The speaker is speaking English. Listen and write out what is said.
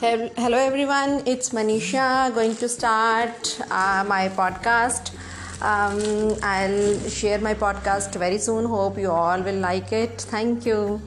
Hello everyone, it's Manisha going to start uh, my podcast. Um, I'll share my podcast very soon. Hope you all will like it. Thank you.